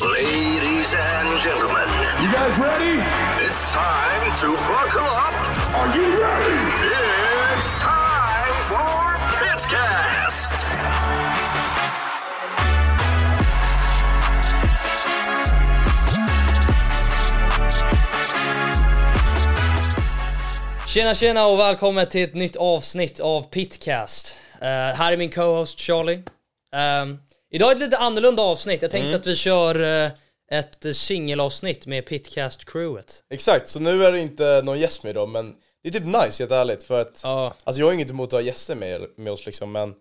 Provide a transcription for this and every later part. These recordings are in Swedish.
Ladies and gentlemen, You guys ready? it's time to buckle up. Are you ready? It's time for Pitcast. Tjena tjena och välkommen till ett nytt avsnitt av Pitcast. Eh, här är min co-host Charlie. Ehm, idag är ett lite annorlunda avsnitt. Jag tänkte att vi kör eh, ett singelavsnitt med Pitcast-crewet. Exakt, så nu är det inte någon gäst med idag men det är typ nice helt ärligt för att Ja. Alltså jag har inget emot att ha gäster med, med oss liksom men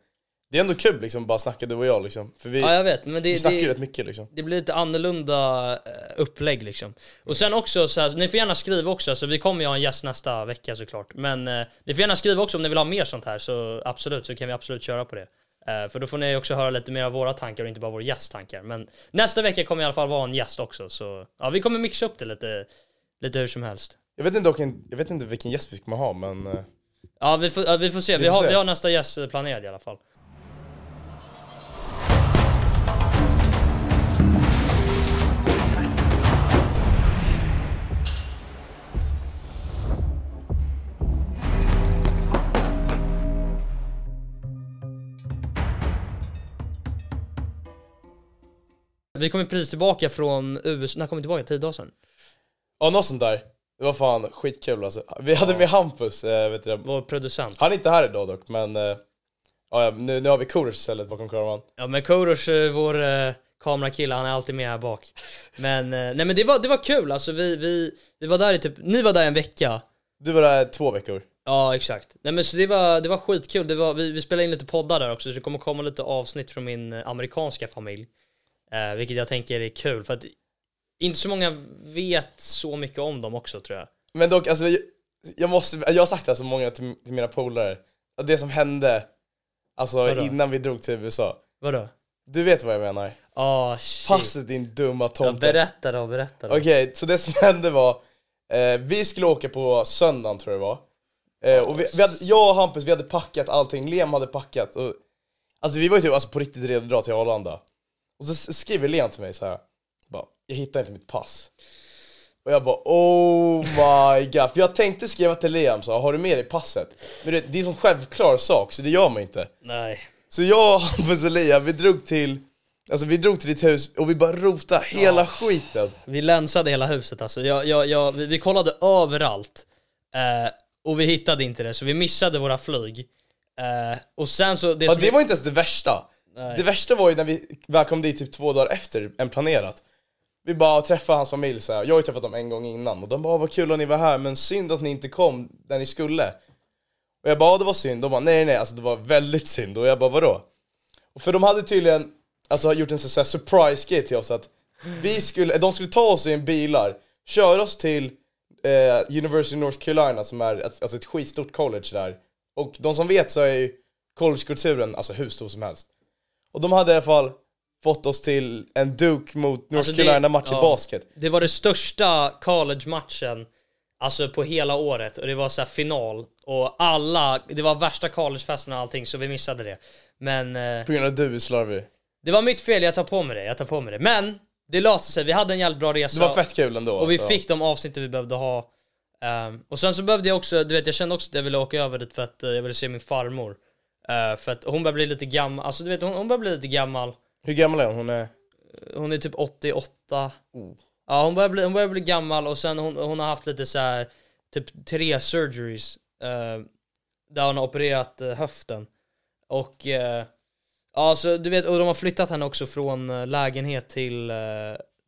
Det är ändå kul liksom bara snacka du och jag liksom För vi, Ja jag vet, men vi det, snackar ju det, rätt mycket liksom det blir lite annorlunda eh, upplägg liksom. Och sen också så här, ni får gärna skriva också, så vi kommer ju ha en gäst nästa vecka såklart. Men eh, ni får gärna skriva också om ni vill ha mer sånt här, så absolut, så kan vi absolut köra på det. Eh, för då får ni också höra lite mer av våra tankar och inte bara vår gästtankar. Men nästa vecka kommer i alla fall vara en gäst också, så ja, vi kommer mixa upp det lite, lite hur som helst. Jag vet inte, jag vet inte vilken gäst vi kommer ha men eh, Ja, vi får, ja, vi får se. Vi, får har, se. vi har nästa gäst planerad i alla fall. Vi kommer precis tillbaka från USA, när kom vi tillbaka? Tio dagar sedan? Ja något sånt där Det var fan skitkul alltså Vi hade med Hampus, eh, vet du. Vår producent. Han är inte här idag dock men eh, ja, nu, nu har vi Korosh istället bakom kameran Ja men Korosh, eh, vår eh, kamerakille, han är alltid med här bak. Men, eh, nej men det var, det var kul alltså, vi, vi, vi var där i typ, ni var där en vecka. Du var där två veckor Ja exakt. Nej men så det var, det var skitkul, det var, vi, vi spelade in lite poddar där också, så det kommer komma lite avsnitt från min amerikanska familj. Eh, vilket jag tänker är kul, för att inte så många vet så mycket om dem också tror jag. Men dock alltså jag, jag måste, jag har sagt det här så många till, till mina polare att Det som hände Alltså Vadå? innan vi drog till USA Vadå? Du vet vad jag menar? Ah shit. Passet din dumma Ja, tomte berätta då, berätta då. Okej, så det som hände var eh, Vi skulle åka på söndagen tror jag det var eh, Och vi, vi hade, jag och Hampus, vi hade packat allting, Liam hade packat och, Alltså vi var ju typ alltså, på riktigt redo att dra till Arlanda Och så skriver Liam till mig så här. bara, Jag hittar inte mitt pass Och jag bara oh my god, för jag tänkte skriva till Liam så har du med dig passet? Men det, det är en självklar sak så det gör man inte Nej. Så jag, Hampus och Liam, vi drog till Alltså vi drog till ditt hus och vi bara rota hela skiten Vi länsade hela huset alltså. Jag, jag, jag, vi, vi kollade överallt. Eh, och vi hittade inte det, så vi missade våra flyg. Eh, och sen så... Det Ja det var inte ens det värsta. Nej. Det värsta var ju när vi väl kom dit typ två dagar efter än planerat. Vi bara träffade hans familj så här. jag har ju träffat dem en gång innan och de bara vad kul att ni var här men synd att ni inte kom där ni skulle. Och jag bara det var synd, de bara nej nej nej alltså det var väldigt synd och jag bara vadå? Och för de hade tydligen alltså gjort en sån här surprise grej till oss att vi skulle, de skulle ta oss i en bilar, köra oss till eh, University of North Carolina som är ett- alltså ett skitstort college där. Och de som vet så är ju collegekulturen alltså hur stor som helst. Och de hade i alla fall fått oss till en Duke mot North Alltså Carolina-match ja. i basket. Det var det största college-matchen Alltså på hela året och det var så final och alla, det var värsta collegefesten och allting så vi missade det. Men eh, På grund av du är slarvig. det var mitt fel, jag tar på mig det, jag tar på mig det. Men det löste sig, vi hade en jävligt bra resa. Det var fett kul ändå. Och vi alltså. fick de avsnitten vi behövde ha. Ehm, och sen så behövde jag också, du vet jag kände också att jag ville åka över dit för att eh, jag ville se min farmor. Eh, för att hon börjar bli lite gammal, alltså du vet hon, hon börjar bli lite gammal. Hur gammal är hon? Hon är... Hon är typ 88. Oh. Ja hon börjar, bli, hon börjar bli gammal och sen hon, hon har haft lite så här typ tre surgeries. eh, där hon har opererat eh, höften. Och eh, ja så du vet, och de har flyttat henne också från eh, lägenhet till, eh,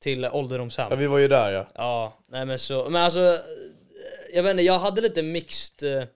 till ålderdomshem. Ja vi var ju där ja. Ja, nej men så, men alltså eh, Jag vet inte, jag hade lite mixed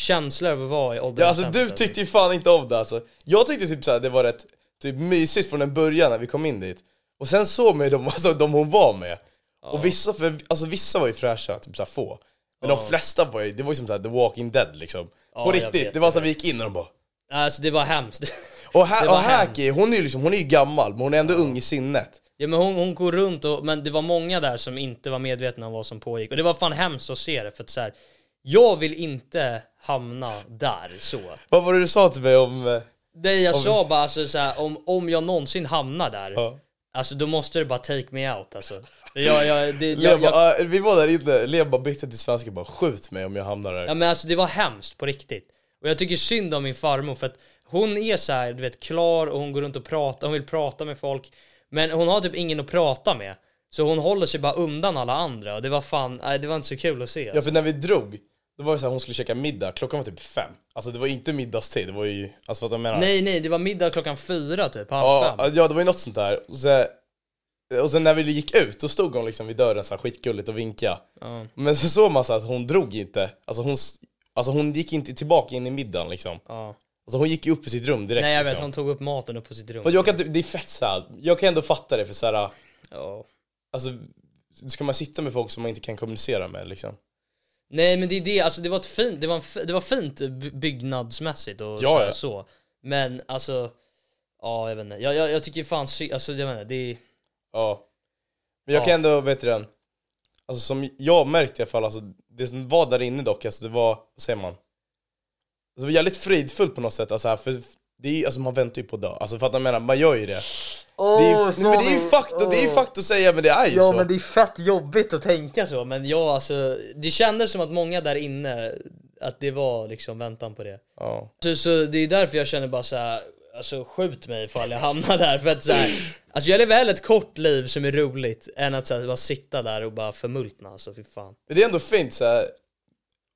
känslor över att vara i Ja ålderdomshem. alltså du tyckte ju fan inte om det alltså. Jag tyckte typ såhär, det var rätt typ mysigt från en början när vi kom in dit. Och sen såg man ju de, alltså, de hon var med. Och vissa, för, alltså, vissa var ju fräscha, typ såhär få. Men de flesta var ju, det var ju som såhär The Walking Dead liksom. Ja, På jag riktigt, vet, det var jag så att vi gick in och de bara Alltså det var hemskt. Och, var och Haki, hon är ju liksom, hon är ju gammal men hon är ändå ung i sinnet. Ja men hon, hon går runt och, men det var många där som inte var medvetna om vad som pågick. Och det var fan hemskt att se det för att så här, jag vill inte hamna där så. Vad var det du sa till mig om... eh, Det jag sa bara alltså så här, om, om jag någonsin hamnar där, Ja. Alltså då måste du bara take me out alltså. Jag, jag, det, jag, jag, bara, äh, vi var där inne, Lea bara bytte till svenska bara skjut mig om jag hamnar där. ja men alltså det var hemskt på riktigt. Och jag tycker synd om min farmor för att hon är så här, du vet, klar och hon går runt och pratar, hon vill prata med folk. Men hon har typ ingen att prata med. Så hon håller sig bara undan alla andra och det var fan, nej det var inte så kul att se. Ja för när vi drog, då var det så här, hon skulle käka middag, klockan var typ fem. Alltså det var inte middagstid, det var ju, alltså vad jag menar. Nej nej, det var middag klockan fyra typ, halv Ja, fem. ja det var ju något sånt där. Och, så, och sen när vi gick ut, då stod hon liksom vid dörren så här skitgulligt och vinka. Ja. Men så såg man så att hon drog inte, alltså hon, alltså hon gick inte tillbaka in i middagen liksom. Ja. Alltså hon gick ju upp i sitt rum direkt Nej jag vet, liksom. hon tog upp maten upp på sitt rum. För jag kan, det är fett så här. jag kan ändå fatta det för så här, Ja. alltså ska man sitta med folk som man inte kan kommunicera med liksom? Nej men det är det, alltså det var ett fint, det var, en, det var fint by- byggnadsmässigt och Ja, så, ja. så. Men alltså, ja jag vet inte. Jag, jag, jag tycker fan alltså jag vet inte, det är... Ja. Men jag Ja. kan ändå, vet du den, alltså som jag märkte i alla fall, alltså det som var där inne dock, alltså det var, vad säger man? Alltså, det var jävligt fridfullt på något sätt, alltså, här, för det är, alltså man väntar ju på att dö, alltså för att jag menar, man gör ju det. det är, ju- nej, men det är ju fakt, det är ju fakt att säga men det är ju Ja så. men det är fett jobbigt att tänka så, men jag alltså, det kändes som att många där inne, att det var liksom väntan på det. Ja. Så, så det är därför jag känner bara så här, alltså skjut mig ifall jag hamnar där för att så här, alltså jag lever hellre ett kort liv som är roligt än att så här, bara sitta där och bara förmultna alltså fy fan. Men det är ändå fint så här,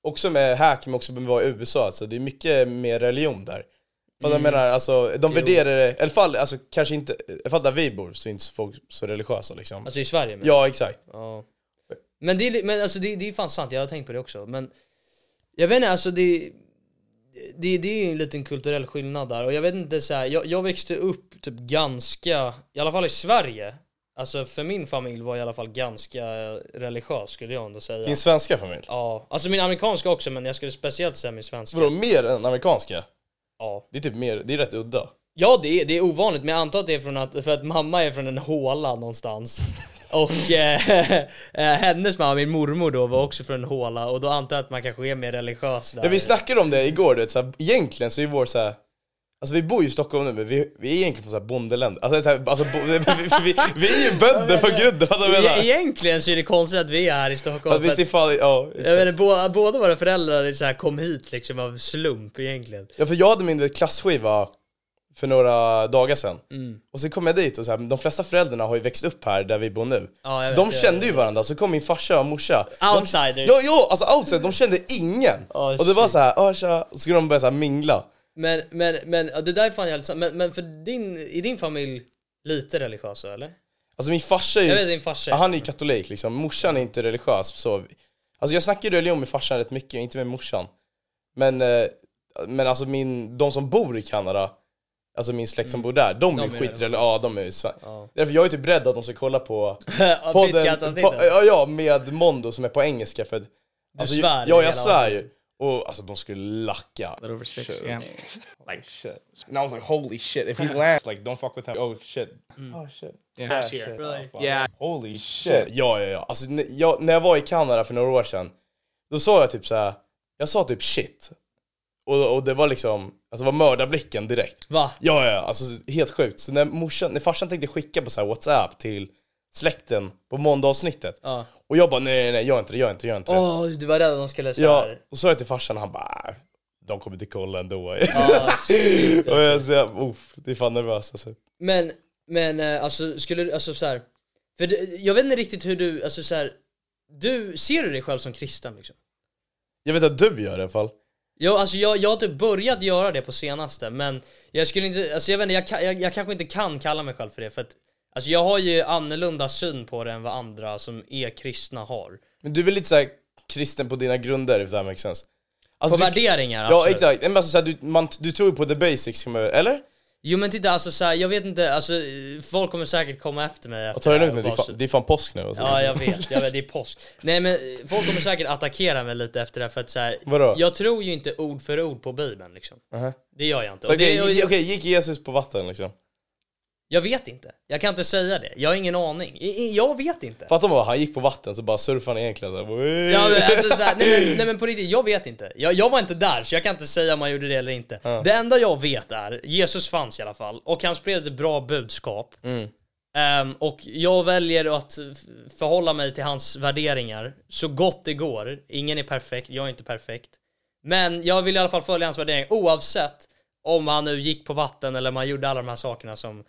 också med hack men också med att vara i USA, alltså det är mycket mer religion där. För jag menar, alltså de Jo. värderar det, i alla fall, alltså kanske inte, i alla fall där vi bor så är inte folk så religiösa liksom. Alltså i Sverige men. Ja exakt. Ja. Men det är, men alltså det, det är fan sant, jag har tänkt på det också. Men jag vet inte, alltså det, det, det är ju en liten kulturell skillnad där. Och jag vet inte så här, jag, jag växte upp typ ganska, i alla fall i Sverige. Alltså för min familj var i alla fall ganska religiös skulle jag ändå säga. Din svenska familj? Ja, alltså min amerikanska också men jag skulle speciellt säga min svenska. Vadå mer än amerikanska? Ja. Det är typ mer, det är rätt udda. Ja det är, det är ovanligt men jag antar att det är från att, för att mamma är från en håla någonstans. Och eh, eh, hennes mamma, min mormor då, var också från en håla och då antar jag att man kanske är mer religiös där. Ja, vi snackade om det igår, du vet, så här, egentligen så är vår så här, Alltså vi bor ju i Stockholm nu men vi, vi är egentligen från så här bondeländer, alltså, så här, alltså bo, vi, vi, vi, är ju bönder på grunden, vad E- menar? Egentligen så är det konstigt att vi är här i Stockholm. att vi ser fan, ja, jag vet inte, båda, båda våra föräldrar så här, kom hit liksom av slump egentligen. ja för jag hade min du vet, klassskiva för några dagar sedan Mm. Och så kom jag dit och så här, de flesta föräldrarna har ju växt upp här där vi bor nu Ja, Så vet, de jag kände vet. ju varandra, så kom min farsa och morsa Outsiders. De, ja, ja, alltså outside, de kände ingen! Oh, och det var shit. så här, ah, tja, och så skulle de börja så här mingla Men, men, men ja, det där är fan jävligt sant. Men, men för din, är din familj lite religiösa eller? Alltså min farsa är ju Jag vet din farsa. Ja, han är ju katolik liksom, morsan är inte religiös så Alltså jag snackar ju religion med farsan rätt mycket, inte med morsan Men, eh, men alltså min, de som bor i Kanada Alltså min släkt som bor där, de, Mm. Är är skitreligiösa, ja de är ju sve- Ja. Därför jag är typ rädd att de ska kolla på Ja, podden, po, ja, ja med Mondo som är på engelska för att alltså, svär Ja hela jag svär ju. Och alltså de skulle lacka But over six, yeah. Like shit. And I was like, holy shit. If he lands, like, don't fuck with him. Oh shit. Oh shit. Yeah. Yeah, Last shit. Mm. Really? Fuck. Yeah. Holy shit. Ja, ja, ja. Alltså, när, jag, när jag var i Kanada för några år sedan, då sa jag typ så här. jag sa typ shit. Och, och det var liksom, alltså det var mördarblicken direkt. Va? Ja, ja, alltså helt sjukt. Så när, morsan, när farsan tänkte skicka på så här WhatsApp till släkten på måndagsavsnittet. Ja. Och jag bara nej, nej, nej, gör inte det, gör inte det, gör inte det. Åh, du var rädd att de skulle säga ja, och så sa jag till farsan, han bara, "Äh, de kommer inte kolla ändå. Ah, shit. och jag säger, uff, det är fan nervöst alltså. Men, men eh, alltså skulle du, alltså så här, För det, jag vet inte riktigt hur du, alltså så här, Du, ser du dig själv som kristen liksom? Jag vet att du gör det i alla fall. Ja, alltså jag, jag har typ börjat göra det på senaste men jag skulle inte, alltså jag vet inte, jag, jag, jag kanske inte kan kalla mig själv för det för att Alltså jag har ju annorlunda syn på det än vad andra som är kristna har. Men du är väl lite såhär kristen på dina grunder, if that makes sense? På Alltså, du, värderingar Ja absolut. exakt, men alltså, så här, du, man, du tror ju på the basics, eller? Jo men titta alltså så här, jag vet inte, alltså folk kommer säkert komma efter mig efter ta det lugnt nu, det är, fan, det är fan påsk nu och så. Ja jag vet, jag vet, det är påsk. Nej men folk kommer säkert attackera mig lite efter det för att så här, Vadå? Jag tror ju inte ord för ord på bibeln liksom. Aha. Det gör jag inte. Så Och det, Okej, och jag, okej, gick Jesus på vatten liksom? Jag vet inte. Jag kan inte säga det. Jag har ingen aning. I, i, jag vet inte. Fattar man han gick på vatten så bara surfade han egentligen där. Ja, men, alltså, så här, nej, men, nej men på riktigt, jag vet inte. Jag, jag var inte där så jag kan inte säga om han gjorde det eller inte. Det enda jag vet är, Jesus fanns i alla fall och han spred ett bra budskap. Mm. Ehm, och jag väljer att f- förhålla mig till hans värderingar så gott det går. Ingen är perfekt, jag är inte perfekt. Men jag vill i alla fall följa hans värderingar oavsett om han nu gick på vatten eller om han gjorde alla de här sakerna som...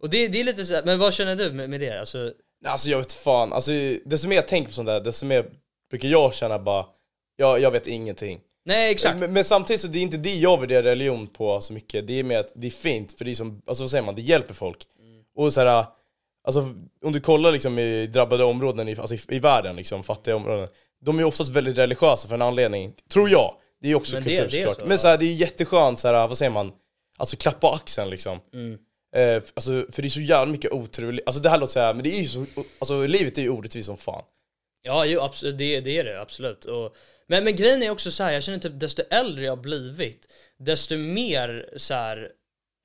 Och det, det är lite så här, men vad känner du med, med det? Alltså, Alltså jag vet fan, alltså desto mer jag tänker på sånt där, desto mer brukar jag känna bara, jag, jag vet ingenting. nej exakt. Men, men samtidigt så det är inte det jag värderar religion på så mycket, det är mer att det är fint för det är som, alltså vad säger man, det hjälper folk. Och så här, alltså om du kollar liksom i drabbade områden i, alltså i, i världen, liksom fattiga områden, de är oftast väldigt religiösa för en anledning, tror jag. Det är ju också Men det- kultur det är såklart. så, men så här, det är jätteskönt så här, vad säger man, alltså klappa axeln liksom. Eh, alltså, för det är så jävla mycket otur, alltså det här låter såhär, men det är ju så, alltså livet är ju orättvist som fan. Ja, jo, absolut, det, det är det absolut. Och, men, men grejen är också så här, jag känner typ desto äldre jag blivit, desto mer så här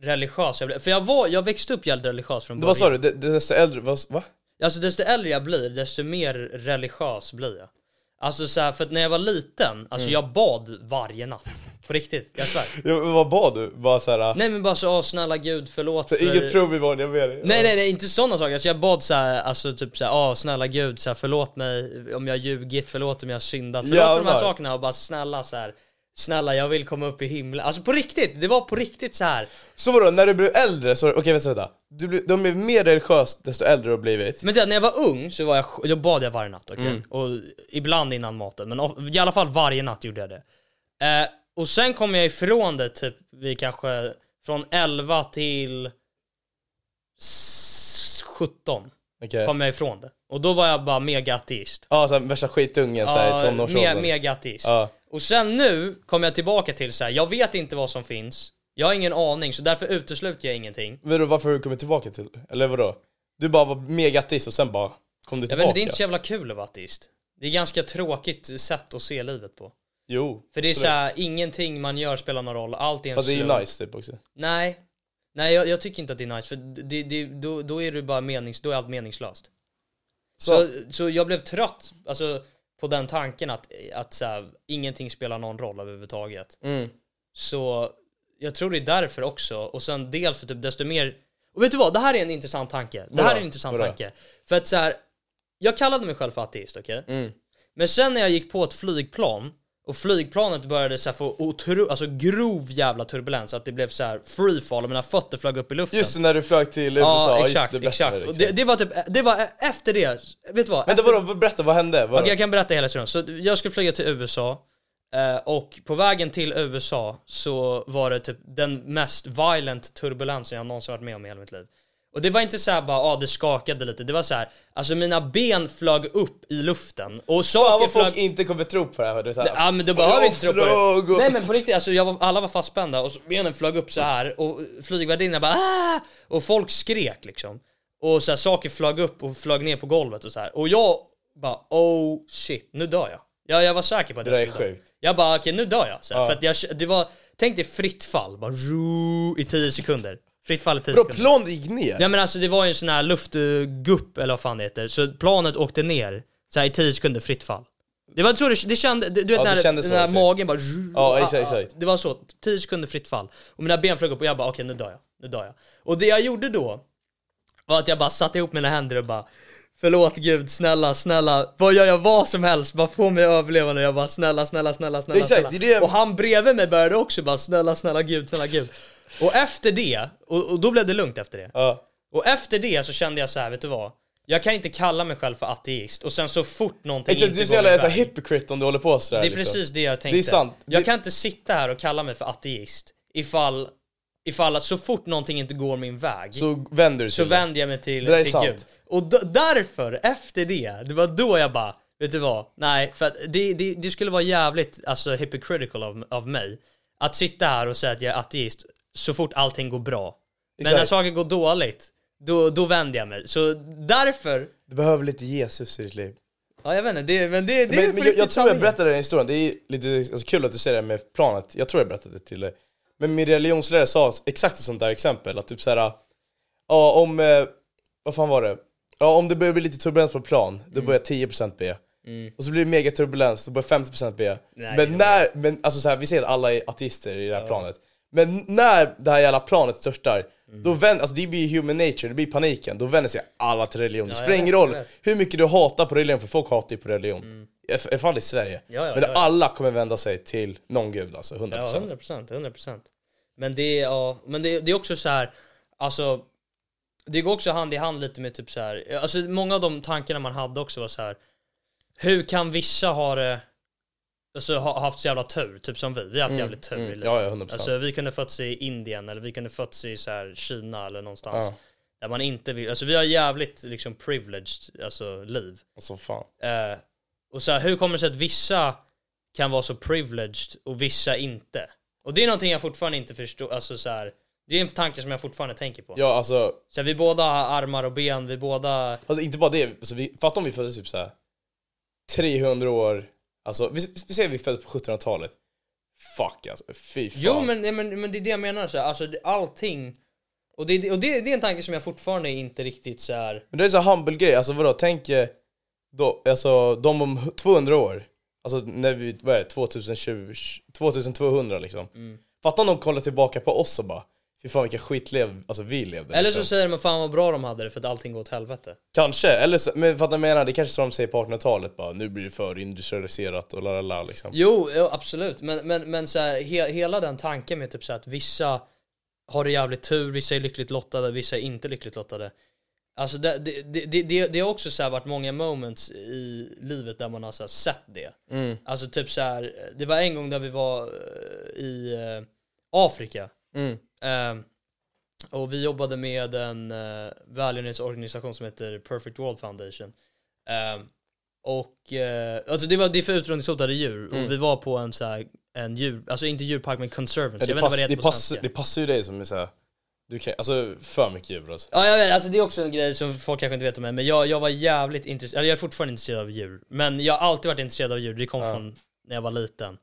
religiös jag blir. För jag var, jag växte upp jävligt religiös från Det, början. vad sa du? Desto äldre, vad, va? Alltså desto äldre jag blir, desto mer religiös blir jag. Alltså så här, för att när jag var liten, alltså Mm. jag bad varje natt. På riktigt, jag svär. Ja, men vad bad du? Bara såhär, Nej men bara så, åh snälla gud förlåt så för... inget prov i vanliga med dig? Nej nej nej, inte sådana saker. Alltså jag bad så här, alltså typ såhär, åh snälla gud, så här, förlåt mig om jag ljugit, förlåt om jag syndat, förlåt för de Jävlar. här sakerna och bara snälla så här. Snälla jag vill komma upp i himlen. Alltså på riktigt, det var på riktigt så här. Så vadå, när du blev äldre så, okej vänta, vänta. Du blev, de blev mer religiös desto äldre du har blivit. Men det, när jag var ung så var jag, då bad jag varje natt, okej? Mm. Och ibland innan maten, men of- i alla fall varje natt gjorde jag det. Eh, och sen kom jag ifrån det typ vid kanske från 11 till s- 17 Okej. kom jag ifrån det. Och då var jag bara mega ateist. Ja, såhär värsta skitungen såhär i Ja, tonårsåldern. me- mega ateist. Ja. Och sen nu kom jag tillbaka till så här. jag vet inte vad som finns, jag har ingen aning, så därför utesluter jag ingenting. Men då, varför har du kommit tillbaka till Eller vadå? Du bara var mega ateist och sen bara kom du Jag tillbaka? vet, inte, det är inte så jävla kul att vara ateist. Det är ganska tråkigt sätt att se livet på. Jo. För det är absolut. såhär, ingenting man gör spelar någon roll, allt är en Fast det är slump. ju nice typ också. Nej. Nej jag, jag tycker inte att det är nice, för det, det, då, då är det bara menings, då är allt meningslöst. Så, så, jag blev trött, alltså på den tanken att, att så här, ingenting spelar någon roll överhuvudtaget. Mm. Så jag tror det är därför också, och sen dels för typ desto mer Och vet du vad, det här är en intressant tanke. Det här är en intressant Vadå? tanke. För att så här, jag kallade mig själv för ateist, okej? Mm. Men sen när jag gick på ett flygplan och flygplanet började så få otro, alltså grov jävla turbulens, att det blev så här free fall och mina fötter flög upp i luften. Just det, när du flög till USA, Ja, just exakt, det, berättade exakt. Och det, det var typ, det var efter det, vet du vad? Vänta Efter- vadå, berätta, vad hände? Vadå? Okej, jag kan berätta hela historien. Så jag skulle flyga till USA eh, och på vägen till USA så var det typ den mest violent turbulensen jag någonsin varit med om i hela mitt liv. Och det var inte såhär bara, ah, det skakade lite. Det var så här, alltså mina ben flög upp i luften och Fan saker vad folk flög... inte kommer tro på det här. Du så här. Ja men du behöver inte tro på det. Nej men på riktigt, alltså jag var, alla var fastspända och så benen flög upp så här och flygvärdinnan bara ah! Och folk skrek liksom. Och så här, saker flög upp och flög ner på golvet och så här. Och jag bara oh shit, nu dör jag. Ja, jag var säker på att Det jag skulle dö. Jag bara okej nu dör jag. Så här, Ja. För att jag, det var, tänk dig fritt fall, bara ru, i 10 sekunder. Fritt fall i 10 Bro, sekunder. planet gick ner? Ja men alltså det var ju en sån här luftgupp eller vad fan det heter, så planet åkte ner så här, i 10 sekunder fritt fall. Det var så det, det kände, du vet Ja, det när kändes så, exakt. magen bara Ja, exakt, exakt. Det var så, 10 sekunder fritt fall. Och mina ben flög upp och jag bara okej nu dör jag, nu dör jag. Och det jag gjorde då var att jag bara satte ihop mina händer och bara Förlåt gud, snälla, snälla, vad gör jag vad som helst, bara få mig att överleva nu. Jag bara snälla, snälla, snälla, snälla, Exakt, snälla. det är det- Och han bredvid mig började också bara snälla, snälla gud, snälla gud. Och efter det, och, och då blev det lugnt efter det. Ja. Och efter det så kände jag så här, vet du vad? Jag kan inte kalla mig själv för ateist och sen så fort någonting Exakt, inte du är så går jävla min så här väg. hypocrite om du håller på sådär Det är liksom. precis det jag tänkte. Det är sant. Jag Det- kan inte sitta här och kalla mig för ateist ifall, ifall att så fort någonting inte går min väg så, Så vänder du till det. vänder jag mig till, Det där är till sant. Gud. Och d- därför, efter det, det var då jag bara, vet du vad? Nej, för att det, det, det skulle vara jävligt alltså, hypocritical av, av mig att sitta här och säga att jag är ateist så fort allting går bra. Men Exakt. när saker går dåligt, då, då vänder jag mig. Så därför, Du behöver lite Jesus i ditt liv. ja jag vet inte, det, men det, det är Men, på men jag, jag tror jag berättade den historien, det är lite alltså, kul att du säger det med planet, jag tror jag berättade det till dig. Men min religionslärare sa exakt ett sånt där exempel, att typ såhär, ja om, eh, vad fan var det? Ja om det börjar bli lite turbulens på plan, då Mm. börjar 10% be. Och så blir det megaturbulens, då börjar 50% be. Nej, men när, men alltså såhär, vi säger att alla är ateister i det här planet. Men när det här jävla planet störtar, Mm. då vänder, alltså det blir human nature, det blir paniken, då vänder sig alla till religion. Det Ja, jag spelar ingen vet, roll vet. hur mycket du hatar på religion, för folk hatar ju på religion. I I alla fall i Sverige. Ja, ja, Men ja, ja. alla kommer vända sig till någon gud alltså, 100%. Ja, 100 procent, 100 procent. Men det är, ja, men det, det är också så här, alltså det går också hand i hand lite med typ så här, alltså många av de tankarna man hade också var så här. Hur kan vissa ha det, alltså ha haft så jävla tur, typ som vi, vi har haft jävligt tur i Mm. livet. Ja, ja, 100%. Alltså vi kunde fötts i Indien eller vi kunde fötts i så här Kina eller någonstans. Ja. Där man inte vill, alltså vi har jävligt liksom privileged, alltså liv. Alltså fan. Eh, och så här, hur kommer det sig att vissa kan vara så privileged och vissa inte? Och det är någonting jag fortfarande inte förstår, alltså så här, det är en tanke som jag fortfarande tänker på. Ja alltså, Så här, vi båda har armar och ben, vi båda... alltså inte bara det, alltså, vi, fatta om vi föddes typ såhär 300 år, alltså vi, vi säger vi föddes på 1700-talet. Fuck alltså, fy fan. Jo men, men, men det är det jag menar, så här, alltså det, allting... Och, det, och det, det är en tanke som jag fortfarande inte riktigt så här. Men det är så humble grej, alltså vadå, tänk eh, då, alltså de om 200 år, alltså när vi, vad är det, 2020, 2200 liksom. Mm. Fatta om de kollar tillbaka på oss och bara, fy fan vilka skitlev, alltså vi levde Eller liksom. så säger de fan vad bra de hade det för att allting går åt helvete. Kanske, eller så, men vad jag menar, det är kanske så de säger på 1800-talet bara, nu blir det för industrialiserat och la la liksom. Jo, jo absolut. Men, men, men så här, he, hela den tanken med typ så här att vissa har det jävligt tur, vissa är lyckligt lottade, vissa är inte lyckligt lottade. Alltså det, det, det, det, det, har också så här varit många moments i livet där man har så sett det. Mm. Alltså typ så här, det var en gång där vi var eh, i eh, Afrika. Mm. Eh, och vi jobbade med en uh, välgörenhetsorganisation som heter Perfect World Foundation. Eh, och eh, alltså det var det för utrotningshotade djur Mm. och vi var på en så här, en djur, alltså inte djurpark men conservancy. Ja, det, pass, det det, pass, det passar ju dig som är såhär, du kan, alltså för mycket djur alltså. Ja jag vet, alltså det är också en grej som folk kanske inte vet om mig, men jag, jag var jävligt intresserad, eller jag är fortfarande intresserad av djur. Men jag har alltid varit intresserad av djur, det kom Ja. från när jag var liten.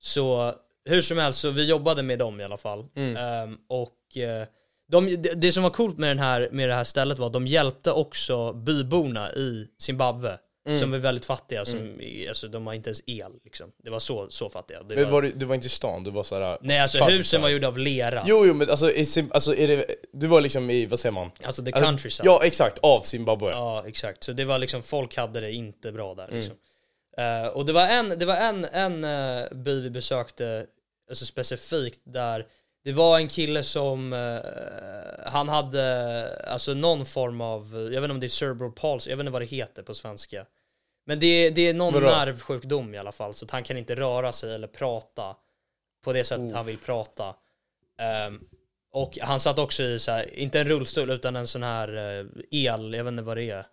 Så hur som helst, så vi jobbade med dem i alla fall. Mm. Ehm, och eh, de, det, som var coolt med, den här, med det här stället var att de hjälpte också byborna i Zimbabwe. Mm. Som är väldigt fattiga, som, alltså, de har inte ens el liksom. Det var så, så fattiga. Det Men var, var du, du var inte i stan, du var såhär... nej alltså husen var gjorda av lera. Jo jo men alltså, i, alltså är det, du var liksom i, vad säger man? Alltså the Alltså, countryside. Ja exakt, av Zimbabwe. Ja, exakt. Så det var liksom, folk hade det inte bra där Mm. Eh, och det var en, det var en, en eh, by vi besökte, alltså specifikt där det var en kille som, eh, han hade alltså någon form av, jag vet inte om det är cerebral palsy, jag vet inte vad det heter på svenska. Men det, är- det är någon Vadå? nervsjukdom i alla fall, så att han kan inte röra sig eller prata på det sättet Oh. han vill prata. Ehm, och han satt också i så här, inte en rullstol utan en sån här el, jag vet inte vad det är.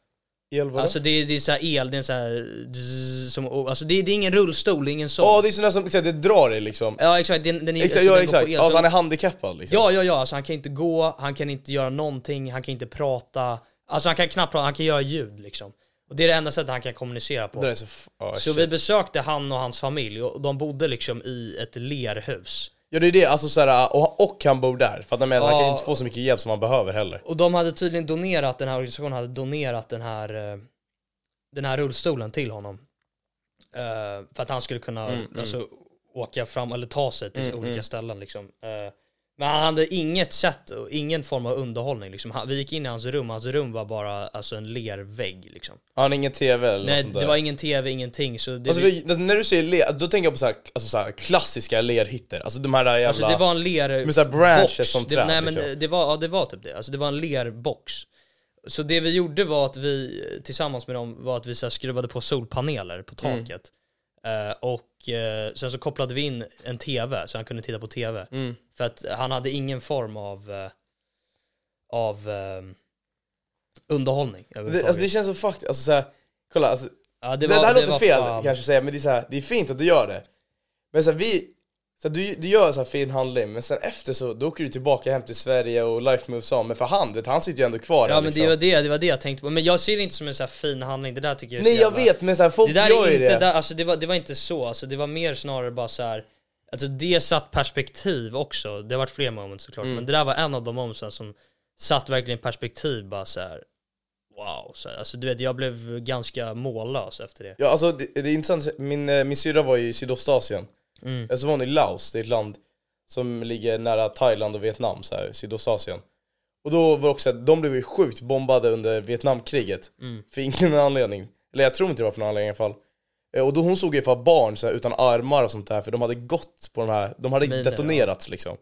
El vadå? Alltså det är, det är så här el, det är en så här som, alltså det det är ingen rullstol, det är ingen sån. Ja det är sån där som, exakt, det drar dig liksom. Ja exakt, den, den är, Exakt, alltså, ja den går på exakt. el, Alltså så- han är handikappad liksom. Ja, ja, ja, alltså han kan inte gå, han kan inte göra någonting, han kan inte prata. Alltså han kan knappt prata, han kan göra ljud liksom. Och det är det enda sättet han kan kommunicera på. Det är så, f- ja, Så shit. vi besökte han och hans familj och de bodde liksom i ett lerhus. Ja det är det, alltså såhär, och, och han bor där. För att han, menar, han Ja. kan inte få så mycket hjälp som han behöver heller. Och de hade tydligen donerat, den här organisationen hade donerat den här, eh, den här rullstolen till honom. Eh, för att han skulle kunna Mm, mm. Alltså, åka fram, eller ta sig till Mm, olika mm. ställen liksom. Eh, men han hade inget sätt, och ingen form av underhållning liksom. Han, vi gick in i hans rum, hans rum var bara alltså, en lervägg liksom. Han har ingen TV eller Nej, något sånt där. det var ingen tv, ingenting. Så det, Alltså, vi, när du säger ler, då tänker jag på så här, alltså, så här, klassiska lerhytter. Alltså de här där jävla... Alltså det var en ler... Med så här branches som träd, Nej men liksom. det var, ja, det var typ det. Alltså det var en lerbox. Så det vi gjorde var att vi tillsammans med dem var att vi så här, skruvade på solpaneler på Mm. taket. Eh, och eh, sen så kopplade vi in en tv så han kunde titta på tv. Mm. För att han hade ingen form av, eh, av eh, underhållning Det, alltså det känns så fucked, alltså såhär, kolla alltså, ja, det, var- det här låter var fel fan- kanske säga, men det är, så här, det är fint att du gör det. Men så här, vi, så här, du, du gör en sån här fin handling, men sen efter så då åker du tillbaka hem till Sverige och life moves on. Men för han, vet, han sitter ju ändå kvar Ja här, men liksom. det var det, det var det jag tänkte på. Men jag ser det inte som en så här fin handling, det där tycker jag är Nej så jag jävla- vet, men så folk Det där gör är ju inte, det. där, alltså det var, det var inte så, alltså det var mer snarare bara så här. Alltså det satt perspektiv också, det har varit fler moments såklart, Mm. men det där var en av de momentsen som satt verkligen perspektiv bara så här. Wow, så här, alltså du vet jag blev ganska mållös efter det. Ja alltså det, det är intressant, min, eh, min syrra var i Sydostasien. Mm. Så var hon i Laos, det är ett land som ligger nära Thailand och Vietnam, så här, Sydostasien. Och då var det också att de blev ju sjukt bombade under Vietnamkriget. För ingen anledning. Eller jag tror inte det var för någon anledning i alla fall. Eh, Och då hon såg ju för barn så här, utan armar och sånt där för de hade gått på de här, de hade Miner, detonerats liksom.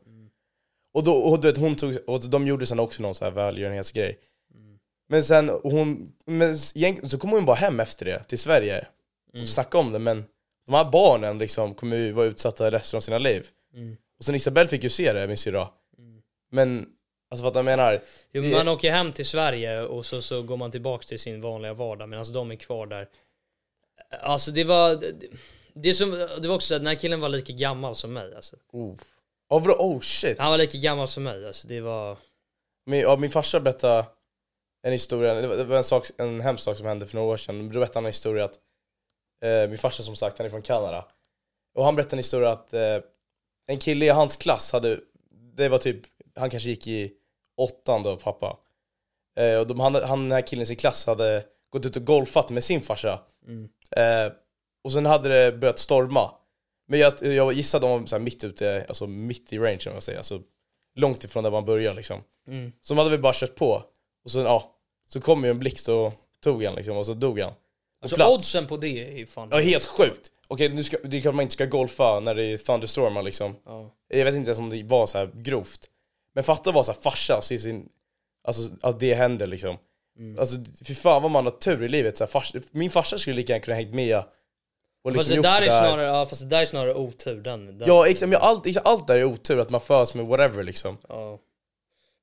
Och då, och du vet, hon tog, och de gjorde sen också någon så här välgörenhetsgrej. Men sen, hon, men så kom hon bara hem efter det till Sverige och snackade om det men de här barnen liksom kommer ju vara utsatta resten av sina liv. Och sen Isabelle fick ju se det, min syrra. Men, alltså vad jag menar, Jo, man åker hem till Sverige och så, så går man tillbaks till sin vanliga vardag medan de är kvar där. Alltså det var... Det, som, det var också så att den här killen var lika gammal som mig alltså. oh. Ja vadå, oh shit. Han var lika gammal som mig alltså. Det var... Min, ja, min farsa berättade en historia, det var, det var en, sak, en hemsk sak som hände för några år sedan. Då berättade han en historia att, eh, min farsa som sagt, han är från Kanada. Och han berättade en historia att eh, en kille i hans klass hade, det var typ, han kanske gick i åttan då, pappa. Eh, och de, han, han, den här killen i sin klass hade gått ut och golfat med sin farsa. Eh, och sen hade det börjat storma. Men jag, jag gissade de var så mitt ute, alltså mitt i range om jag säger. Alltså långt ifrån där man börjar liksom. Mm. Så de hade väl bara kört på. Och sen ja, så kom ju en blixt och tog han liksom och så dog han. Alltså plats. oddsen på det är ju fan... Ja helt sjukt. Okej nu ska, det är klart man inte ska golfa när det är thunderstormar liksom. Ja. Jag vet inte ens om det var så här grovt. Men fatta vad så här farsa ser sin, alltså att det händer liksom. Mm. Alltså fy fan vad man har tur i livet. Så här, fars, min farsa skulle lika gärna kunna hängt med och liksom Fast det där är det där. snarare, ja, fast det där är snarare otur den. den Ja exakt, men allt, allt där är otur, att man föds med whatever liksom. ja.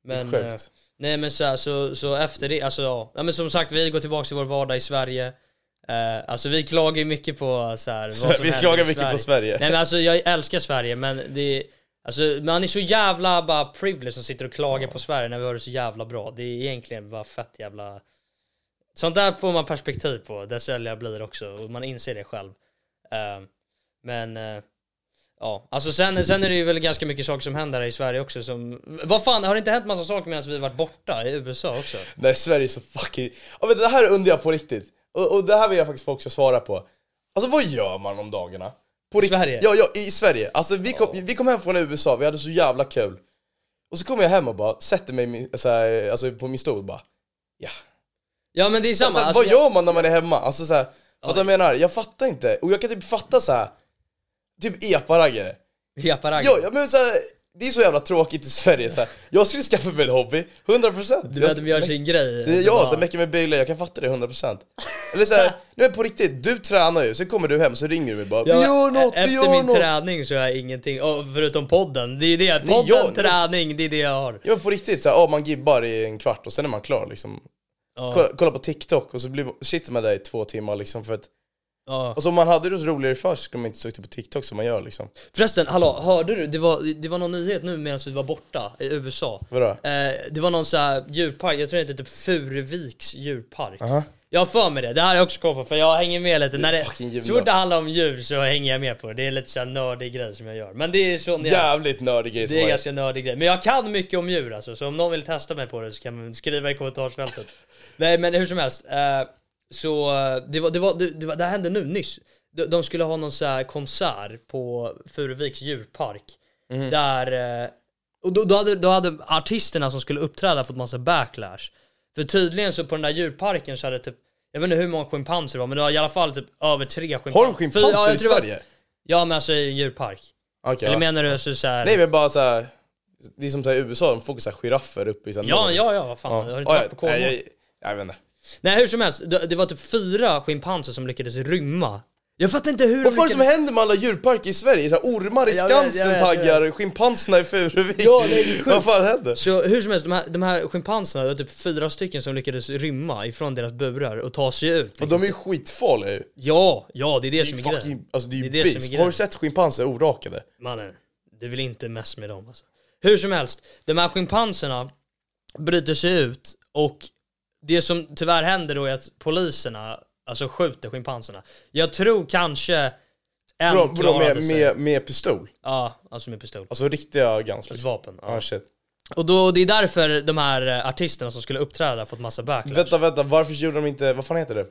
Men, Sjukt. eh, nej men så, här, så, så efter det, alltså ja. ja. men som sagt vi går tillbaka till vår vardag i Sverige. Eh, alltså vi klagar ju mycket på så här, vad som vi klagar mycket på Sverige. Nej men alltså jag älskar Sverige men det Alltså man är så jävla bara privileged som sitter och klagar på Sverige när vi har det så jävla bra. Det är egentligen bara fett jävla... Sånt där får man perspektiv på, där äldre jag blir också och man inser det själv. Uh, men uh, ja, alltså sen, sen är det ju väl ganska mycket saker som händer här i Sverige också som... Vad fan, har det inte hänt massa saker medan vi varit borta i USA också? Nej Sverige är så fucking... Ja, men det här undrar jag på riktigt. Och, och det här vill jag faktiskt få också svara på. Alltså vad gör man om dagarna? På Sverige? Ja, ja, i Sverige. Alltså vi kom, vi kom hem från USA, vi hade så jävla kul. Och så kommer jag hem och bara sätter mig så här, alltså, på min stol och bara... Ja. Ja men det är samma, Så här, alltså, vad gör man när man är hemma? Alltså såhär, vad jag menar? Jag fattar inte. Och jag kan typ fatta så här. typ epa-raggare. Ja, ja, men så här, det är så jävla tråkigt i Sverige så här. Jag skulle skaffa mig en hobby, 100% Du vet att de gör sin grej. bara- som mecka med bilar, jag kan fatta det 100% Eller såhär, nej på riktigt, du tränar ju, sen kommer du hem så ringer du mig bara Ja, Vi gör något, efter vi gör min något! träning så har jag ingenting, och förutom podden, det är det, Nej, podden, jag- träning, det är det jag har. Ja men på riktigt, såhär, ja, man gibbar i en kvart och sen är man klar liksom Ja, Kolla, kolla på TikTok och så blir, sitter man där i två timmar liksom för att ja. Och så om man hade det så roligare först skulle man inte suttit på TikTok som man gör liksom Förresten, hallå, hörde du? Det var, det var någon nyhet nu medan vi var borta i USA. Vadå? Eh, det var någon så här djurpark, jag tror det heter typ Furuviks djurpark. Aha. Jag har för mig det, det här har jag också koll på för jag hänger med lite. När det, så fort det handlar om djur så hänger jag med på det. Det är lite såhär nördig grej som jag gör. Men det är så jag, Jävligt nördig grej Det är ganska nördig grej. Men jag kan mycket om djur alltså, så om någon vill testa mig på det så kan man skriva i kommentarsfältet. Nej men hur som helst. Eh, så eh, det, var, det, var, det, det, var, det här hände nu nyss. De, de skulle ha någon så här konsert på Furuviks djurpark. Där... Eh, och då, då, hade, då hade artisterna som skulle uppträda fått massa backlash. För tydligen så på den där djurparken så hade typ jag vet inte hur många schimpanser det var men det var i alla fall typ över tre schimpanser. Har de schimpanser ja, jag i Sverige? Ja men alltså i en djurpark. Okej, Eller ja. menar du så, så här, Nej men bara såhär, det är som i USA, de såhär giraffer uppe i såhär Ja, norr. ja, ja, vad fan. Har du inte Ja, varit på Kolmården? nej, jag, jag vet inte Nej hur som helst, det, det var typ fyra schimpanser som lyckades rymma. Jag fattar inte hur Vad fan är det de som händer med alla djurparker i Sverige? Så här, ormar i Jag vet, jag Skansen vet, jag taggar, schimpanserna i Furuvik Ja, det är sjukt. Vad fan händer? Så hur som helst, de här, de här schimpanserna, det var typ fyra stycken som lyckades rymma ifrån deras burar och ta sig ut. Och de är ju skitfarliga ju Ja, ja det är det som är Fucking- grejen. Alltså det är ju Det är det som är beast. grejen. Har du sett schimpanser orakade? Mannen, du vill inte mess med dem alltså. Hur som helst, de här schimpanserna bryter sig ut och det som tyvärr händer då är att poliserna alltså skjuter schimpanserna. Jag tror kanske en Vadå vadå, klarade med, sig. med, med pistol? Ja, alltså med pistol. Alltså riktiga guns Ett liksom. vapen. Ja Ja. shit Och då, det är därför de här eh, artisterna som skulle uppträda fått massa backlash. Vänta vänta, varför gjorde de inte, vad fan heter det?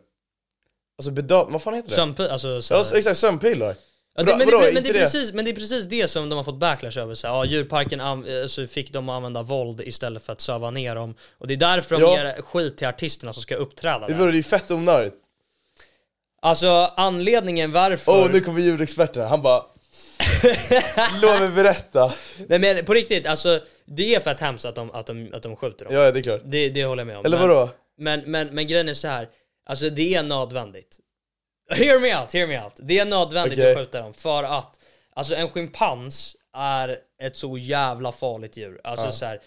Alltså bedöv, vad fan heter det? Sömnpi- alltså så Ja exakt, sömnpilar Ja, det, men, det, men, det är det? precis, men det är precis det som de har fått backlash över. Så, här, ja, djurparken an, eh, så fick de använda våld istället för att söva ner dem. Och det är därför de Ja. ger skit till artisterna som ska uppträda Det där. vore ju fett onödigt. Alltså anledningen varför... Åh, nu kommer djurexperten. Han bara... Låt mig berätta. Nej men på riktigt, alltså det är fett hemskt att de, att de, att de skjuter dem. Ja, det är klart. Det, det håller jag med om. Eller men, vadå? Men, men, men grejen är så här. alltså det är nödvändigt. Hear me out, hear me out. Det är nödvändigt Okej. att skjuta dem för att, alltså en schimpans är ett så jävla farligt djur. Alltså så här.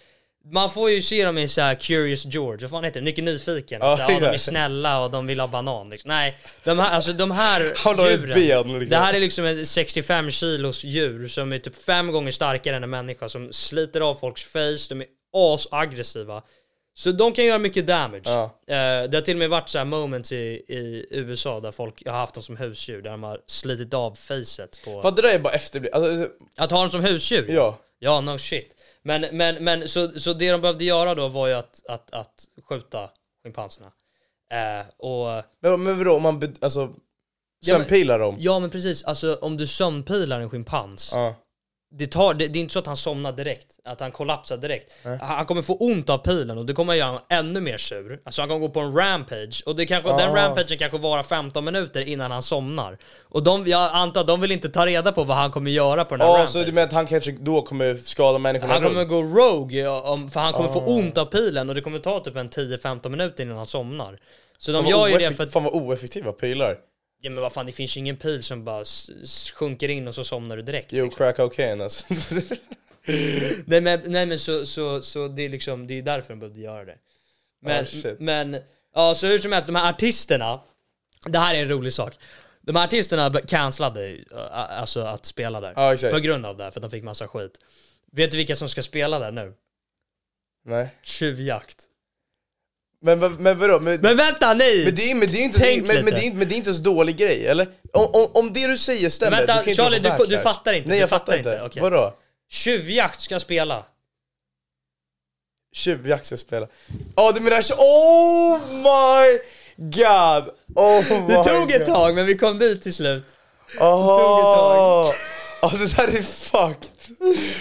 Man får ju se dem i så här Curious George, vad fan heter det? Mycket Nyfiken. Ja, så här, ja, de är snälla och de vill ha banan. Liksom. Nej, de här, alltså de här ett djuren. ben liksom. Det här är liksom ett 65 kilos djur som är typ fem gånger starkare än en människa som sliter av folks face, de är asaggressiva. Så de kan göra mycket damage. Ja. Eh, det har till och med varit så här moments i, i USA där folk har haft dem som husdjur, där de har slitit av facet på... För att det där är bara efterblivet. Alltså, Att ha dem som husdjur? ja. Ja, no shit. Men, men, men så, så det de behövde göra då var ju att, att, att skjuta schimpanserna. Eh, och... Men, men vadå, om man be, alltså, Ja, men- sömnpilar dem? Ja men precis, alltså om du sömnpilar en schimpans Ja. Det, tar, det, det är inte så att han somnar direkt, att han kollapsar direkt. Han, han kommer få ont av pilen och det kommer göra honom ännu mer sur. Alltså han kommer gå på en rampage och det kanske, den Ah. rampagen kanske varar 15 minuter innan han somnar. Och de, jag antar att de vill inte ta reda på vad han kommer göra på den här Ja, rampagen. så du menar att han kanske då kommer skada människorna Han kommer runt? gå rogue, om, för han kommer Ah. få ont av pilen och det kommer ta typ en 10-15 minuter innan han somnar. Så de Fan gör ju det för att, Fan vad oeffektiva pilar. Ja men vad fan det finns ju ingen pil som bara sjunker in och så somnar du direkt. Jo, liksom. crack cocaine alltså. Nej men, nej, men så, så, så det är liksom, det är därför de behövde göra det. Men, Ah, shit. men, ja så hur som helst, de här artisterna, det här är en rolig sak. De här artisterna cancellade uh, alltså att spela där. Ja, exakt. På grund av det, för att de fick massa skit. Vet du vilka som ska spela där nu? Nej. Tjuvjakt. Men, men, vadå? Men, Men vänta nej! men, det är, men, det är inte, Tänk men, men, det är, men det är inte så dålig grej, eller? Om, om, om det du säger stämmer, Vänta, du kan Charlie, du- du fattar inte, Nej jag fattar fattar inte, okej. Vadå? Tjuvjakt ska spela. Tjuvjakt ska spela. Ja du menar Oh my god! Oh Det my tog ett God. tag men vi kom dit till slut. Aha. Ja det där är fucked.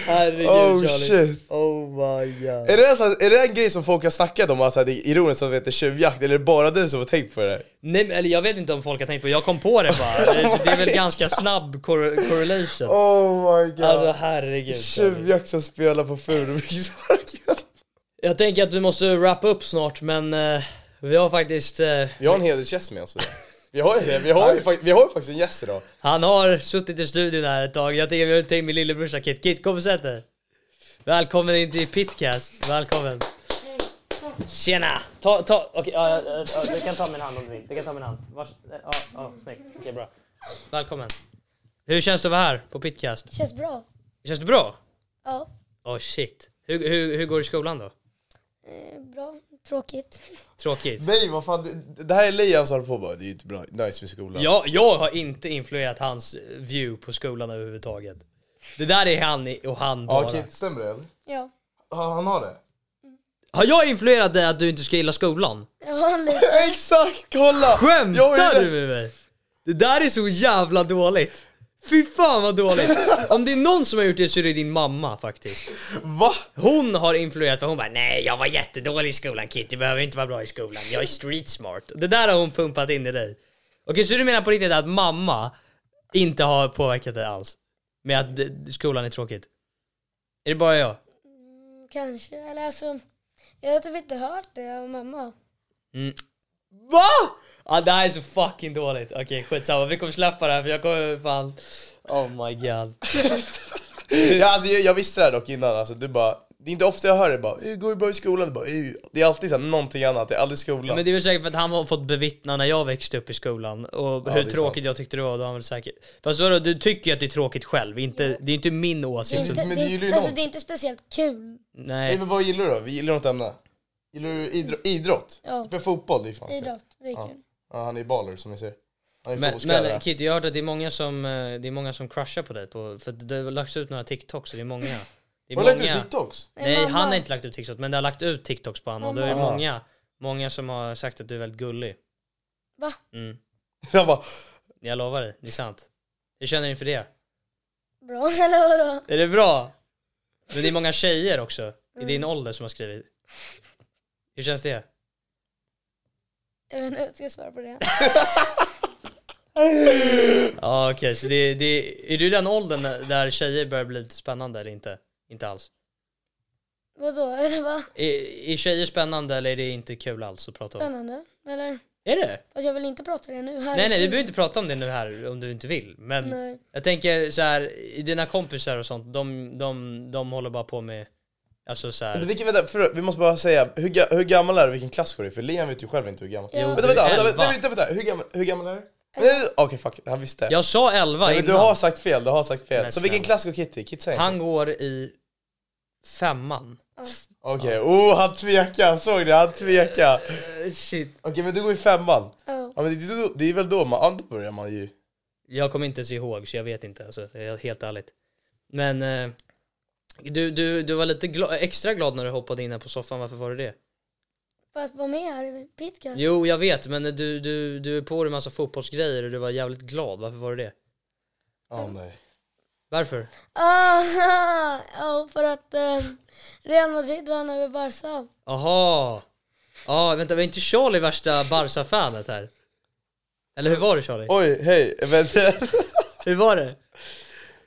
Herregud Oh Charlie. shit. Oh my god. Är det, alltså, är det en grej som folk har snackat om, alltså, det är ironiskt att det heter tjuvjakt, eller är det bara du som har tänkt på det? där? Nej men eller jag vet inte om folk har tänkt på jag kom på det bara. Det, det är väl ganska snabb cor- correlation. Oh my god. Alltså herregud. Tjuvjakt som spelar på Furuviksparken. Jag tänker att vi måste wrap upp snart men eh, vi har faktiskt, eh, Vi har en hedersgäst med oss idag. Vi har ju det, vi har ju, vi har ju faktiskt en gäst idag. han har suttit i studion här ett tag. Jag tänker vi har tänkt min lillebrorsa Kit. Kit kom och sätt dig. Välkommen in till Pitcast. Välkommen. Tjena! Ta, ta, okej, ja, ja, ja, ja, du kan ta min hand om du vill. Du kan ta min hand. Vars, ja, ja, snyggt. Okej, bra. Välkommen. Hur känns det att vara här på Pitcast? Känns bra. Känns det bra? Ja. Oh shit. Hur, hur, hur går det i skolan då? Eh, bra. Tråkigt. Tråkigt? Nej vad fan, du- det här är som håller på bara, det är inte bra, nice med skolan. Jag, jag har inte influerat hans view på skolan överhuvudtaget. Det där är han i- och han bara. Ja Kit, stämmer det eller? Ja. Ja han har det? Har jag influerat dig att du inte ska gilla skolan? Ja, lite. Exakt, kolla! Jag Skämtar är du med mig? Det där är så jävla dåligt. Fy fan vad dåligt. Om det är någon som har gjort det så är det din mamma faktiskt. Va? Hon har influerat och hon bara nej jag var jättedålig i skolan Kit, du behöver inte vara bra i skolan, jag är street smart. Det där har hon pumpat in i dig. Okej så du menar på riktigt att mamma inte har påverkat dig alls? Med att d- skolan är tråkigt? Är det bara jag? Mm, Kanske. Eller alltså, jag har typ inte hört det av mamma. VA? Ja det här är så fucking dåligt. Okej skitsamma, vi kommer släppa det här för jag kommer fan... Oh my god. Ja, alltså, jag, jag visste det här dock innan, alltså, du bara, det är inte ofta jag hör det bara, "Eh, går du bra i skolan? Du bara, "Eh." det är alltid så här, någonting annat, det är aldrig skolan. Men det är väl säkert för att han har fått bevittna när jag växte upp i skolan och Ja, hur det tråkigt sant. jag tyckte det var, då han väl säkert... Fast vadå, du tycker ju att det är tråkigt själv, inte, det är inte min Det är åsikt. inte, så- men det, gillar ju alltså, det är inte speciellt kul. Nej, Nej. men vad gillar du då? Vi gillar något ämne. Gillar du idrott? idrott? Ja. Spela fotboll, det är fan. Idrott. Det är kul. Ja, han är baller som ni ser. Är Men, men Kitty, jag har hört att det är många som, eh, det är många som crushar på dig på, för det har lagts ut några TikToks så det är många. Det är Har du lagt ut. TikToks? Nej, mamma. han har inte lagt ut TikToks, men det har lagt ut TikToks på honom och är det Mamma. många, många som har sagt att du är väldigt gullig. Va? Mm. Jag bara, Jag lovar dig, det är sant. Hur känner ni inför det? Bra eller vadå? Är det bra? Men det är många tjejer också i din ålder som har skrivit. Hur känns det? Jag vet inte hur jag ska svara på det. Ja okej, så det, det, är du den åldern där tjejer börjar bli lite spännande eller inte? Inte alls? Vadå? Eller vad? Är, är tjejer spännande eller är det inte kul alls att prata om? Spännande? Eller? Är det? Fast jag vill inte prata det nu här. Nej nej, vi behöver inte prata om det nu här om du inte vill. Men Nej. jag tänker så här, i dina kompisar och sånt, de, de, de håller bara på med, alltså så här. Vilken, vänta, för, vi måste bara säga, hur, ga, hur gammal är du? Vilken klass går du i? För Liam vet ju själv inte hur gammal. Ja. Vänta, vänta, vänta, vänta, vänta, vänta, hur gammal, hur gammal är du? Okej, fuck, han visste. Jag sa 11 Nej, men du innan. har sagt fel, du har sagt fel. Men Så vilken snälla. klass går Kitty? Kitty säger Han inte. går i femman. Okej, oh han tvekar, såg ni? Han tvekar. Shit. Okej men du går i femman. Ja. Ja men det, det, är väl då man, ja, då börjar man ju. Jag kommer inte ens ihåg så jag vet inte, alltså, helt ärligt. Men eh, du, du, du var lite gla- extra glad när du hoppade in här på soffan, varför var du det? För att vara med här i Pitcast. Jo, jag vet, men du, du, du är på dig en massa fotbollsgrejer och du var jävligt glad, varför var du det? Ja nej. Varför? Ah, ja, för att eh, Real Madrid vann över Barca. Aha. Ja, vänta, var inte Charlie värsta Barca-fanet här? Eller hur var det Charlie? Oj, hej, vänta. Hur var det?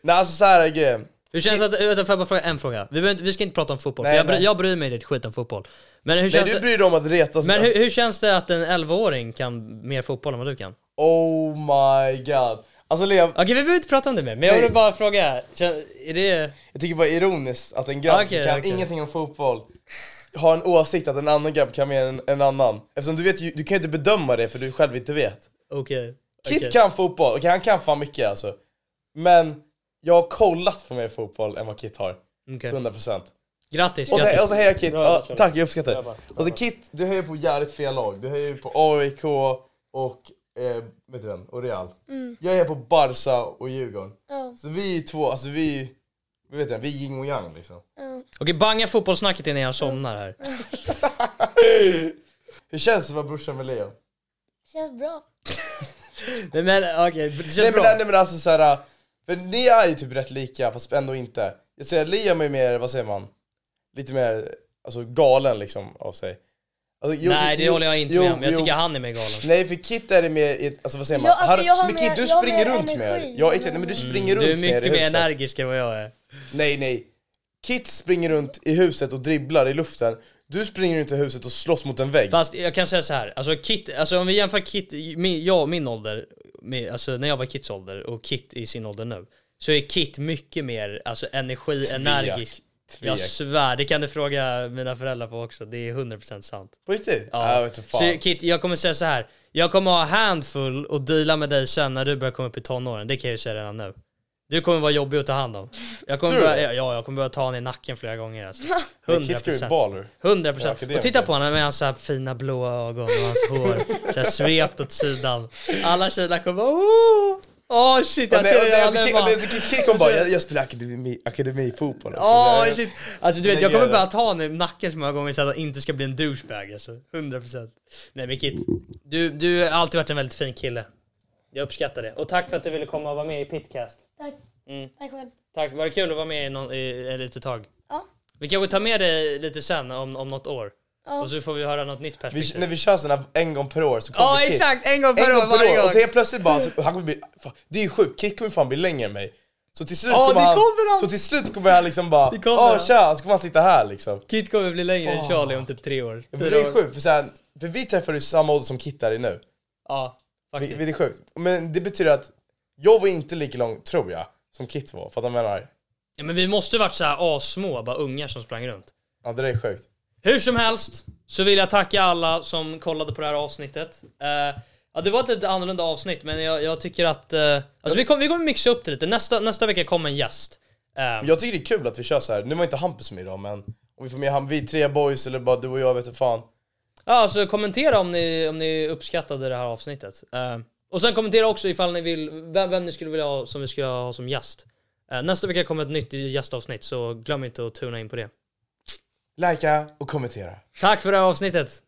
nej alltså såhär är grejen. Hur känns det att, vänta får jag bara fråga en fråga? Vi, behöver inte, vi ska inte prata om fotboll, Nej, för jag, bry, nej. jag bryr mig inte ett skit om fotboll. Men hur Nej känns du det, bryr dig om att retas men hur, hur känns det att en 11-åring kan mer fotboll än vad du kan? Oh my god. Alltså Liam, Okej, vi behöver inte prata om det mer, men jag Nej. vill bara fråga, kän- är det... jag tycker bara ironiskt att en grabb Okej, kan okej. ingenting om fotboll har en åsikt att en annan grabb kan mer än en annan. Eftersom du vet ju, du kan ju inte bedöma det för du själv inte vet. Okej. Kit kan fotboll, okej han kan fan mycket alltså. Men jag har kollat på mer fotboll än vad Kit har. Okej. 100%. Grattis, Och så, grattis. och så hejar Kit, Bra ja, Charlie. tack jag uppskattar det. bra Och så Kit, du höjer på jävligt fel lag. Du höjer ju på AIK och, eh, vet du den, och Real. Jag är på Barca och Djurgården. Ja, Så vi är två, alltså vi, vi vet inte, vi är yin och yang liksom. ja. Okej, banga fotbollssnacket innan jag somnar här. Hur känns det att vara brorsan med Leo? Känns bra. Nej men okej, det känns Nej men, bra. nej, nej men alltså såhär, för ni är ju typ rätt lika fast ändå inte. Jag säger Liam är mer, vad säger man? Lite mer, alltså galen liksom av sig. Alltså, jo, nej, det jo, håller jag inte jo, med om. Jag jo. tycker han är mer galen. Nej för Kit är det mer, alltså vad säger man? Ja, alltså, Har- jag har men mer- Kit du springer mer runt mer. Ja exakt, nej, men du springer Mm, Du är runt mer mycket i mer huset. energisk än vad jag är. Nej nej. Kit springer runt i huset och dribblar i luften. Du springer runt i huset och slåss mot en vägg. Fast jag kan säga så här, alltså Kit, alltså om vi jämför Kit, min, jag och min ålder, med, alltså när jag var Kits ålder och Kit i sin ålder nu, så är Kit mycket mer alltså energi, energisk. Jag Tvek. svär, det kan du fråga mina föräldrar på också, det är 100% sant. På riktigt? Ja. Jag fan. Så Kit, jag kommer säga så här. Jag kommer ha handfull och deala med dig sen när du börjar komma upp i tonåren, det kan jag ju säga redan nu. Du kommer vara jobbig att ta hand om. Jag kommer börja, ja, jag kommer börja ta honom i nacken flera gånger alltså. Men Kit ska ju 100%. baller. 100 Ja, procent. Och titta på honom med hans så här fina blåa ögon och hans hår så här svept åt sidan. Alla tjejerna kommer bara oh! Åh shit, jag ser det Kit- nu, och bara. jag, jag spelar akademi, akademifotboll. Åh Jag- shit. Alltså du vet, jag kommer det. ta honom i nacken så många gånger så att han inte ska bli en douchebag alltså. 100%. Nej men Kit, du, du har alltid varit en väldigt fin kille. Jag uppskattar det. Och tack för att du ville komma och vara med i Pitcast. Tack. Mm. Tack själv. Tack, var det kul att vara med i, någon, i ett litet tag? Ja. Vi kanske tar med dig lite sen om, om något år. Ja. Och så får vi höra något nytt Vi, perspektiv. när vi kör såna en gång per år så kommer Ja exakt, en gång per En år gång per varje år, gång. och så helt plötsligt bara, så, han kommer bli, fan, det är ju sjukt, Kit kommer fan bli längre än mig. Så till slut Ja, kommer det han, kommer han. så till slut kommer han liksom bara, Det kommer åh han. tja, så kommer han sitta här liksom. Kit kommer bli längre än Charlie om typ tre år. För det är år. sjukt, för, här, för vi träffades samma ålder som Kit är i nu. Ja, Vi- faktiskt. Det är sjukt. Men det betyder att jag var inte lika lång, tror jag, som Kit var. Fattar du vad jag menar? Ja, men vi måste varit så här assmå, bara ungar som sprang runt. Ja, det där är sjukt. Hur som helst så vill jag tacka alla som kollade på det här avsnittet. Eh, ja, det var ett lite annorlunda avsnitt men jag, jag tycker att... eh, alltså vi kommer, vi kommer mixa upp det lite. Nästa, nästa vecka kommer en gäst. Eh, Jag tycker det är kul att vi kör så här. Nu var inte Hampus med idag, men om vi får med han, vi tre boys eller bara du och jag, vet inte fan. Ja, alltså kommentera om ni, om ni uppskattade det här avsnittet. Eh, och sen kommentera också ifall ni vill, vem, vem ni skulle vilja ha som vi skulle ha som gäst. Eh, nästa vecka kommer ett nytt gästavsnitt så glöm inte att tuna in på det. Likea och kommentera. Tack för det här avsnittet!